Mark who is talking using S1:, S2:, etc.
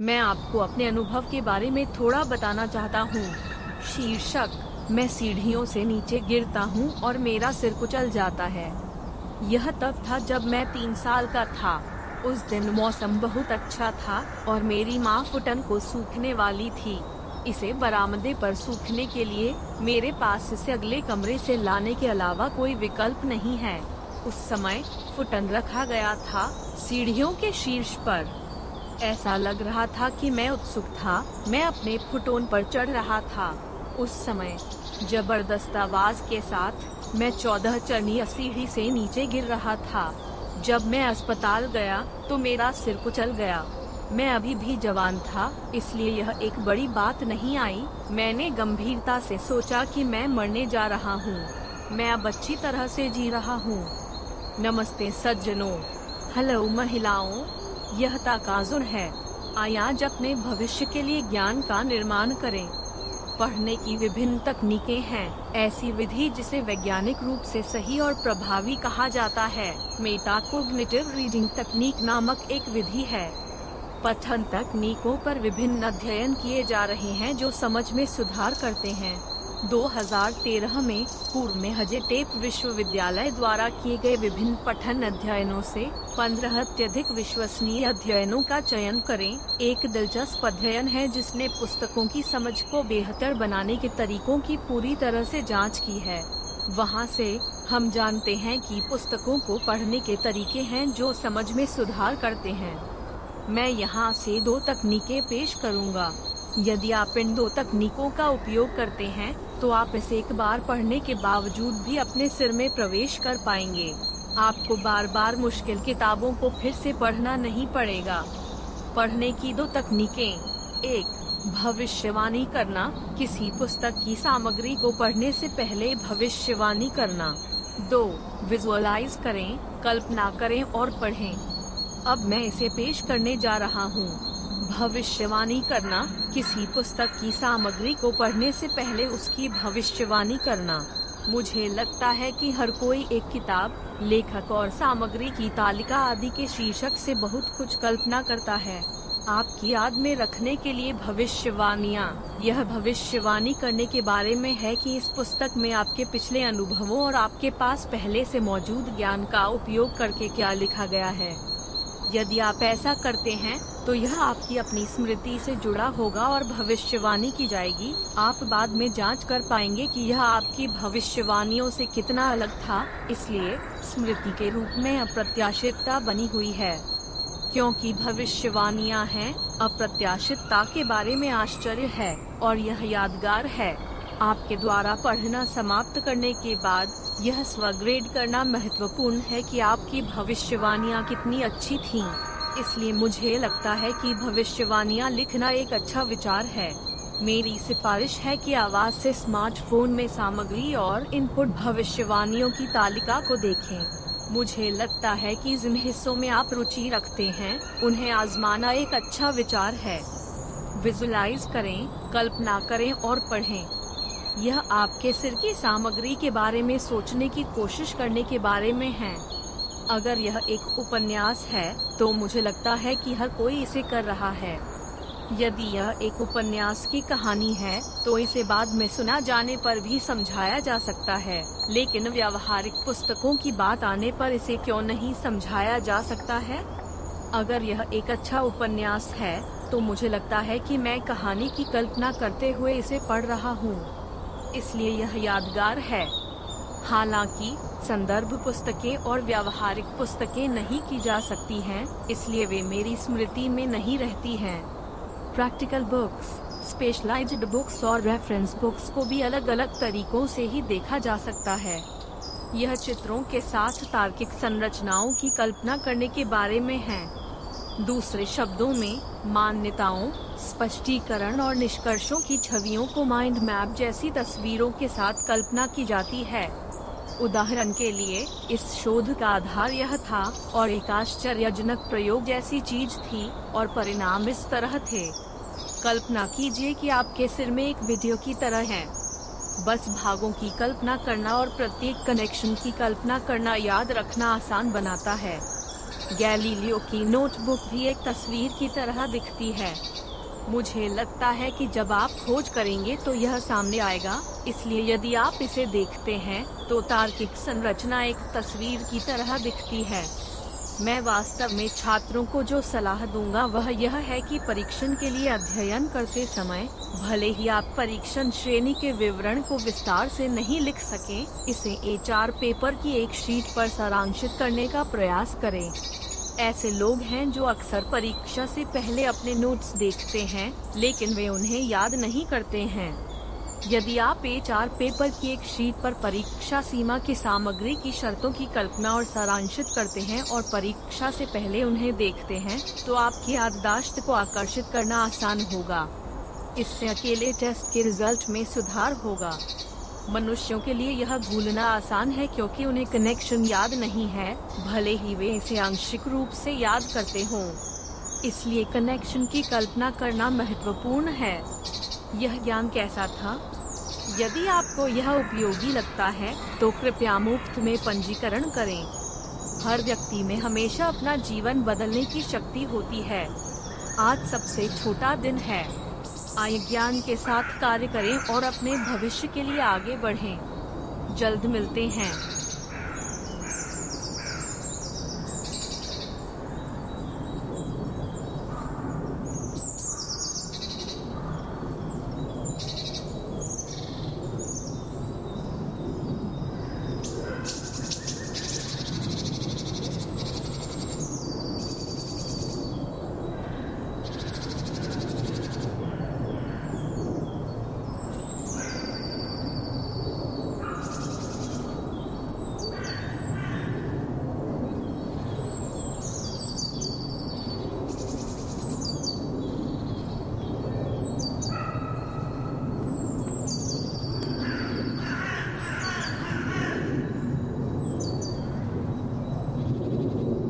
S1: मैं आपको अपने अनुभव के बारे में थोड़ा बताना चाहता हूँ। शीर्षक, मैं सीढ़ियों से नीचे गिरता हूँ और मेरा सिर कुचल जाता है। यह तब था जब मैं तीन साल का था। उस दिन मौसम बहुत अच्छा था और मेरी माँ फुटन को सूखने वाली थी। इसे बरामदे पर सूखने के लिए मेरे पास इसे अगले कमरे से लाने के अलावा कोई विकल्प नहीं है। उस समय फुटन रखा गया था सीढ़ियों के शीर्ष पर। ऐसा लग रहा था कि मैं उत्सुक था। मैं अपने फुटोन पर चढ़ रहा था। उस समय ज़बरदस्त आवाज़ के साथ मैं चौदह चरनी सीढ़ी से नीचे गिर रहा था। जब मैं अस्पताल गया तो मेरा सिर कुचल गया। मैं अभी भी जवान था, इसलिए यह एक बड़ी बात नहीं आई। मैंने गंभीरता से सोचा कि मैं मरने जा रहा हूँ। मैं अब अच्छी तरह से जी रहा हूँ। नमस्ते सज्जनों। हेलो, महिलाओं। यह ताकाजुर है। आज अपने भविष्य के लिए ज्ञान का निर्माण करें। पढ़ने की विभिन्न तकनीकें हैं। ऐसी विधि जिसे वैज्ञानिक रूप से सही और प्रभावी कहा जाता है। मेटाकोग्निटिव रीडिंग तकनीक नामक एक विधि है। पठन तकनीकों पर विभिन्न अध्ययन किए जा रहे हैं जो समझ में सुधार करते हैं। 2013 में पूर्व में हजेटेप विश्वविद्यालय द्वारा किए गए विभिन्न पठन अध्ययनों से 15 अत्यधिक विश्वसनीय अध्ययनों का चयन करें। एक दिलचस्प अध्ययन है जिसने पुस्तकों की समझ को बेहतर बनाने के तरीकों की पूरी तरह से जाँच की है। वहाँ से हम जानते हैं कि पुस्तकों को पढ़ने के तरीके हैं जो समझ में सुधार करते हैं। मैं यहाँ से दो तकनीकें पेश करूँगा। यदि आप इन दो तकनीकों का उपयोग करते हैं तो आप इसे एक बार पढ़ने के बावजूद भी अपने सिर में प्रवेश कर पाएँगे। आपको बार बार मुश्किल किताबों को फिर से पढ़ना नहीं पड़ेगा। पढ़ने की दो तकनीकें। एक, भविष्यवाणी करना, किसी पुस्तक की सामग्री को पढ़ने से पहले भविष्यवाणी करना। दो, विजुअलाइज करें, कल्पना करें और पढ़ें। अब मैं इसे पेश करने जा रहा हूँ। भविष्यवाणी करना, किसी पुस्तक की सामग्री को पढ़ने से पहले उसकी भविष्यवाणी करना। मुझे लगता है कि हर कोई एक किताब, लेखक और सामग्री की तालिका आदि के शीर्षक से बहुत कुछ कल्पना करता है। आपकी याद में रखने के लिए भविष्यवाणियाँ। यह भविष्यवाणी करने के बारे में है कि इस पुस्तक में आपके पिछले अनुभवों और आपके पास पहले से मौजूद ज्ञान का उपयोग करके क्या लिखा गया है। यदि आप ऐसा करते हैं तो यह आपकी अपनी स्मृति से जुड़ा होगा और भविष्यवाणी की जाएगी। आप बाद में जाँच कर पाएँगे कि यह आपकी भविष्यवाणियों से कितना अलग था, इसलिए स्मृति के रूप में अप्रत्याशितता बनी हुई है। क्योंकि भविष्यवाणियाँ हैं, अप्रत्याशितता के बारे में आश्चर्य है और यह यादगार है। आपके द्वारा पढ़ना समाप्त करने के बाद यह स्वग्रेड करना महत्वपूर्ण है कि आपकी भविष्यवाणियाँ कितनी अच्छी थीं। इसलिए मुझे लगता है कि भविष्यवाणियाँ लिखना एक अच्छा विचार है। मेरी सिफारिश है कि आवाज़ से स्मार्टफ़ोन में सामग्री और इनपुट भविष्यवाणियों की तालिका को देखें। मुझे लगता है कि जिन हिस्सों में आप रुचि रखते हैं, उन्हें आजमाना एक अच्छा विचार है। विजुलाइज करें, कल्पना करें और पढ़ें। यह आपके सिर की सामग्री के बारे में सोचने की कोशिश करने के बारे में है। अगर यह एक उपन्यास है तो मुझे लगता है कि हर कोई इसे कर रहा है। यदि यह एक उपन्यास की कहानी है तो इसे बाद में सुना जाने पर भी समझाया जा सकता है। लेकिन व्यावहारिक पुस्तकों की बात आने पर इसे क्यों नहीं समझाया जा सकता है? अगर यह एक अच्छा उपन्यास है तो मुझे लगता है कि मैं कहानी की कल्पना करते हुए इसे पढ़ रहा हूँ। इसलिए यह यादगार है। हालाँकि संदर्भ पुस्तकें और व्यावहारिक पुस्तकें नहीं की जा सकती हैं, इसलिए वे मेरी स्मृति में नहीं रहती हैं। प्रैक्टिकल बुक्स स्पेशलाइज्ड बुक्स और रेफरेंस बुक्स को भी अलग अलग तरीकों से ही देखा जा सकता है। यह चित्रों के साथ तार्किक संरचनाओं की कल्पना करने के बारे में है। दूसरे शब्दों में, मान्यताओं, स्पष्टीकरण और निष्कर्षों की छवियों को माइंड मैप जैसी तस्वीरों के साथ कल्पना की जाती है। उदाहरण के लिए, इस शोध का आधार यह था और एक आश्चर्यजनक प्रयोग जैसी चीज़ थी और परिणाम इस तरह थे। कल्पना कीजिए कि आपके सिर में एक वीडियो की तरह है। बस भागों की कल्पना करना और प्रत्येक कनेक्शन की कल्पना करना याद रखना आसान बनाता है। गैलीलियो की नोटबुक भी एक तस्वीर की तरह दिखती है। मुझे लगता है कि जब आप खोज करेंगे तो यह सामने आएगा, इसलिए यदि आप इसे देखते हैं तो तार्किक संरचना एक तस्वीर की तरह दिखती है। मैं वास्तव में छात्रों को जो सलाह दूँगा, वह यह है कि परीक्षण के लिए अध्ययन करते समय, भले ही आप परीक्षण श्रेणी के विवरण को विस्तार से नहीं लिख सके, इसे एचआर पेपर की एक शीट पर सारांशित करने का प्रयास करें। ऐसे लोग हैं जो अक्सर परीक्षा से पहले अपने नोट्स देखते हैं, लेकिन वे उन्हें याद नहीं करते हैं। यदि आप एच पेपर की एक शीट पर परीक्षा सीमा की सामग्री की शर्तों की कल्पना और सारांशित करते हैं और परीक्षा से पहले उन्हें देखते हैं तो आपकी याददाश्त को आकर्षित करना आसान होगा। इससे अकेले टेस्ट के रिज़ल्ट में सुधार होगा। मनुष्यों के लिए यह भूलना आसान है क्योंकि उन्हें कनेक्शन याद नहीं है, भले ही वे इसे आंशिक रूप से याद करते हों। इसलिए कनेक्शन की कल्पना करना महत्वपूर्ण है। यह ज्ञान कैसा था? यदि आपको यह उपयोगी लगता है तो कृपया मुफ़्त में पंजीकरण करें। हर व्यक्ति में हमेशा अपना जीवन बदलने की शक्ति होती है। आज सबसे छोटा दिन है। आय ज्ञान के साथ कार्य करें और अपने भविष्य के लिए आगे बढ़ें। जल्द मिलते हैं।